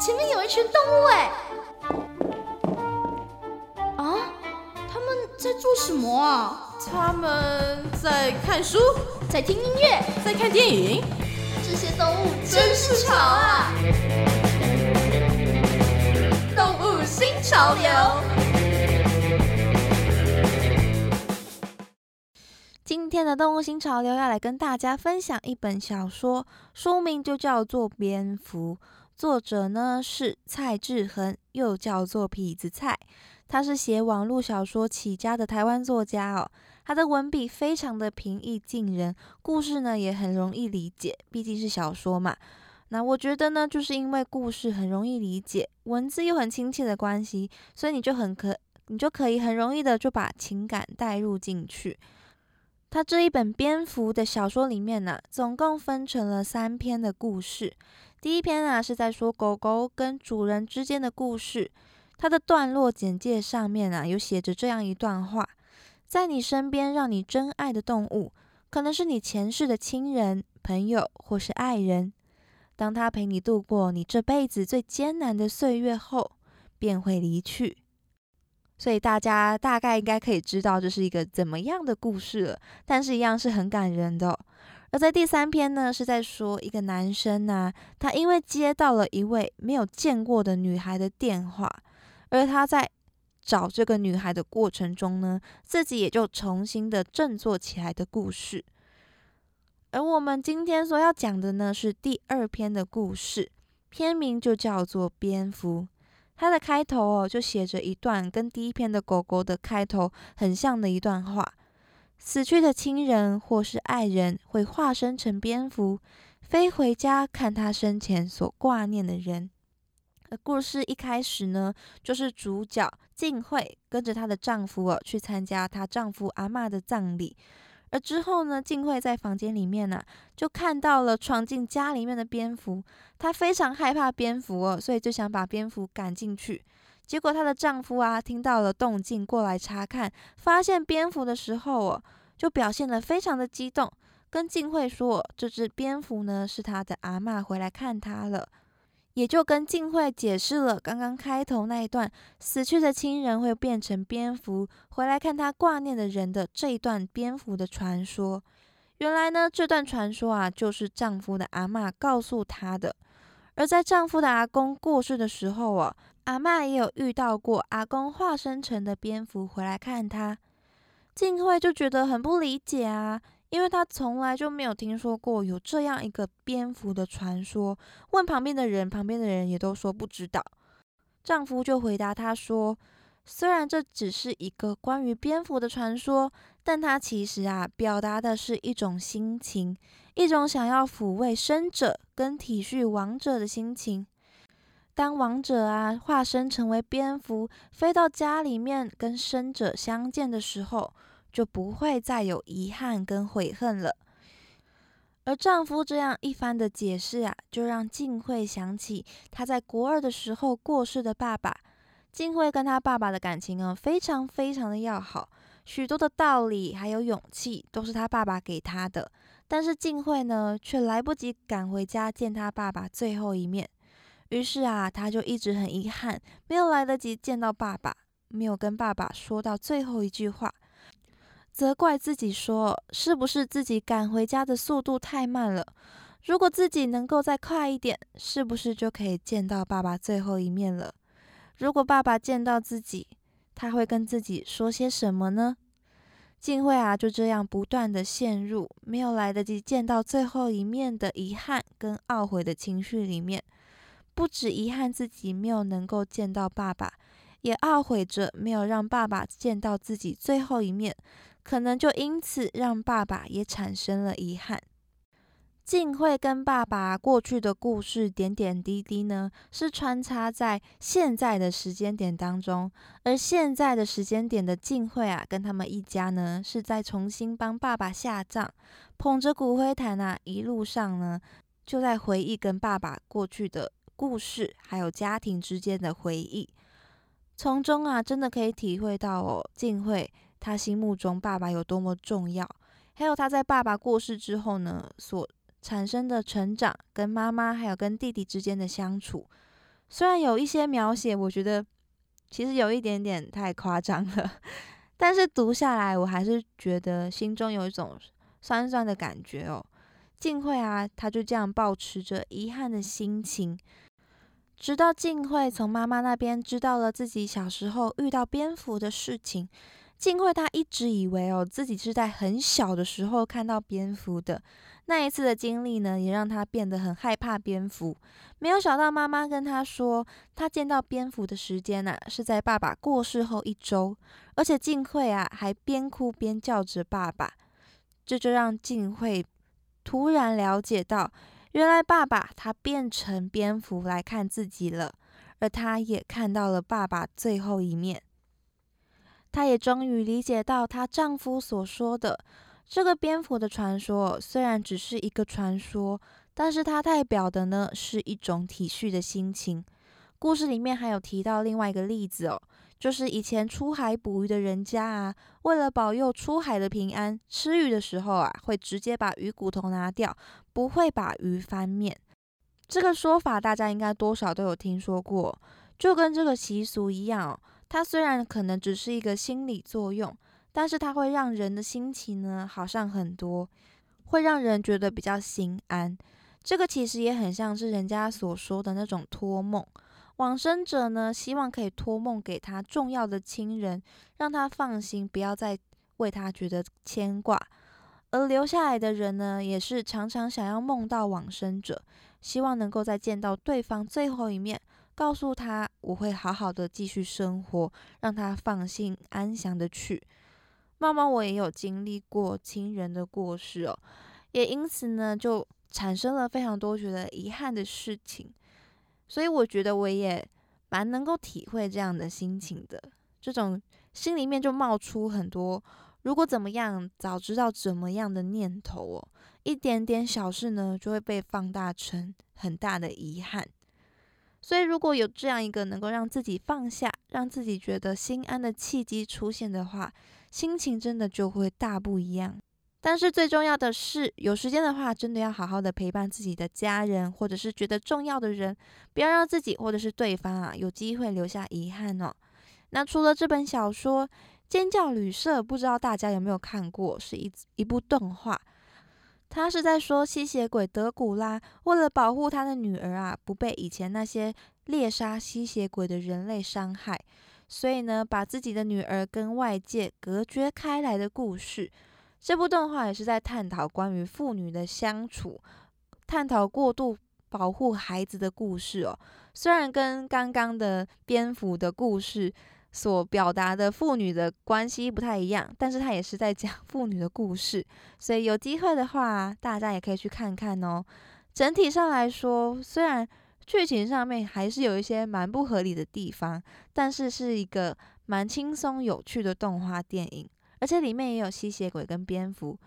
前面有一群动物哎！啊，他们在做什么啊？他们在看书，在听音乐，在看电影。这些动物真是潮啊！动物新潮流。今天的动物新潮流要来跟大家分享一本小说，书名就叫做《蝙蝠》，作者呢是蔡志恒，又叫做痞子蔡。他是写网络小说起家的台湾作家哦。他的文笔非常的平易近人，故事呢也很容易理解，毕竟是小说嘛。那我觉得呢，就是因为故事很容易理解，文字又很亲切的关系，所以你就很可，你就可以很容易的就把情感带入进去。他这一本蝙蝠的小说里面呢，总共分成了三篇的故事。第一篇啊是在说狗狗跟主人之间的故事。它的段落简介上面啊有写着这样一段话：在你身边让你真爱的动物，可能是你前世的亲人、朋友或是爱人。当他陪你度过你这辈子最艰难的岁月后，便会离去。所以大家大概应该可以知道这是一个怎么样的故事了，但是一样是很感人的。而在第三篇呢，是在说一个男生呢，他因为接到了一位没有见过的女孩的电话，而他在找这个女孩的过程中呢，自己也就重新的振作起来的故事。而我们今天所要讲的呢，是第二篇的故事，篇名就叫做《蝙蝠》。它的开头哦，就写着一段跟第一篇的狗狗的开头很像的一段话：死去的亲人或是爱人会化身成蝙蝠，飞回家看他生前所挂念的人。而故事一开始呢，就是主角静慧跟着她的丈夫哦去参加她丈夫阿妈的葬礼。而之后呢，静慧在房间里面呢，就看到了闯进家里面的蝙蝠。她非常害怕蝙蝠哦，所以就想把蝙蝠赶进去。结果她的丈夫啊，听到了动静过来查看，发现蝙蝠的时候哦，就表现得非常的激动，跟静慧说，这只蝙蝠呢是她的阿妈回来看她了。也就跟静慧解释了刚刚开头那一段死去的亲人会变成蝙蝠回来看他挂念的人的这一段蝙蝠的传说。原来呢，这段传说啊，就是丈夫的阿妈告诉她的。而在丈夫的阿公过世的时候啊，阿妈也有遇到过阿公化身成的蝙蝠回来看她。静慧就觉得很不理解啊。因为她从来就没有听说过有这样一个蝙蝠的传说，问旁边的人，旁边的人也都说不知道。丈夫就回答她说：“虽然这只是一个关于蝙蝠的传说，但它其实啊，表达的是一种心情，一种想要抚慰生者跟体恤亡者的心情。当亡者啊化身成为蝙蝠，飞到家里面跟生者相见的时候。”就不会再有遗憾跟悔恨了。而丈夫这样一番的解释啊，就让静慧想起她在国二的时候过世的爸爸。静慧跟她爸爸的感情啊，非常非常的要好，许多的道理还有勇气都是她爸爸给她的。但是静慧呢，却来不及赶回家见她爸爸最后一面。于是啊，他就一直很遗憾，没有来得及见到爸爸，没有跟爸爸说到最后一句话。责怪自己说：“是不是自己赶回家的速度太慢了？如果自己能够再快一点，是不是就可以见到爸爸最后一面了？如果爸爸见到自己，他会跟自己说些什么呢？”静慧啊，就这样不断的陷入没有来得及见到最后一面的遗憾跟懊悔的情绪里面，不止遗憾自己没有能够见到爸爸，也懊悔着没有让爸爸见到自己最后一面。可能就因此让爸爸也产生了遗憾。静慧跟爸爸过去的故事点点滴滴呢，是穿插在现在的时间点当中。而现在的时间点的静慧啊，跟他们一家呢，是在重新帮爸爸下葬，捧着骨灰坛啊，一路上呢，就在回忆跟爸爸过去的故事，还有家庭之间的回忆。从中啊，真的可以体会到哦，静慧。他心目中爸爸有多么重要，还有他在爸爸过世之后呢，所产生的成长，跟妈妈还有跟弟弟之间的相处，虽然有一些描写，我觉得其实有一点点太夸张了，但是读下来，我还是觉得心中有一种酸酸的感觉哦。静慧啊，她就这样保持着遗憾的心情，直到静慧从妈妈那边知道了自己小时候遇到蝙蝠的事情。静慧她一直以为哦，自己是在很小的时候看到蝙蝠的。那一次的经历呢，也让她变得很害怕蝙蝠。没有想到妈妈跟她说，她见到蝙蝠的时间呐，是在爸爸过世后一周。而且静慧啊，还边哭边叫着爸爸。这就让静慧突然了解到，原来爸爸他变成蝙蝠来看自己了，而他也看到了爸爸最后一面。她也终于理解到她丈夫所说的这个蝙蝠的传说，虽然只是一个传说，但是它代表的呢是一种体恤的心情。故事里面还有提到另外一个例子哦，就是以前出海捕鱼的人家啊，为了保佑出海的平安，吃鱼的时候啊，会直接把鱼骨头拿掉，不会把鱼翻面。这个说法大家应该多少都有听说过，就跟这个习俗一样哦。它虽然可能只是一个心理作用，但是它会让人的心情呢好上很多，会让人觉得比较心安。这个其实也很像是人家所说的那种托梦，往生者呢希望可以托梦给他重要的亲人，让他放心，不要再为他觉得牵挂。而留下来的人呢，也是常常想要梦到往生者，希望能够再见到对方最后一面。告诉他我会好好的继续生活，让他放心安详的去。妈妈，我也有经历过亲人的过世哦，也因此呢，就产生了非常多觉得遗憾的事情。所以我觉得我也蛮能够体会这样的心情的，这种心里面就冒出很多如果怎么样，早知道怎么样的念头哦，一点点小事呢，就会被放大成很大的遗憾。所以，如果有这样一个能够让自己放下、让自己觉得心安的契机出现的话，心情真的就会大不一样。但是最重要的是，有时间的话，真的要好好的陪伴自己的家人，或者是觉得重要的人，不要让自己或者是对方啊有机会留下遗憾哦。那除了这本小说《尖叫旅社》，不知道大家有没有看过，是一一部动画。他是在说吸血鬼德古拉为了保护他的女儿啊，不被以前那些猎杀吸血鬼的人类伤害，所以呢，把自己的女儿跟外界隔绝开来的故事。这部动画也是在探讨关于父女的相处，探讨过度保护孩子的故事哦。虽然跟刚刚的蝙蝠的故事。所表达的父女的关系不太一样，但是他也是在讲 父女的故事，所以有机会的话，大家也可以去看看哦。整体上来说，虽然剧情上面还是有一些蛮不合理的地方，但是是一个蛮轻松有趣的动画电影，而且里面也有吸血鬼跟蝙蝠，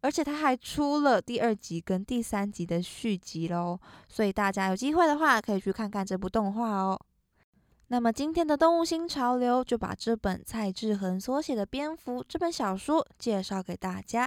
而且它还出了第二集跟第三集的续集喽，所以大家有机会的话，可以去看看这部动画哦。那么今天的动物新潮流就把这本蔡志恒所写的《蝙蝠》这本小说介绍给大家。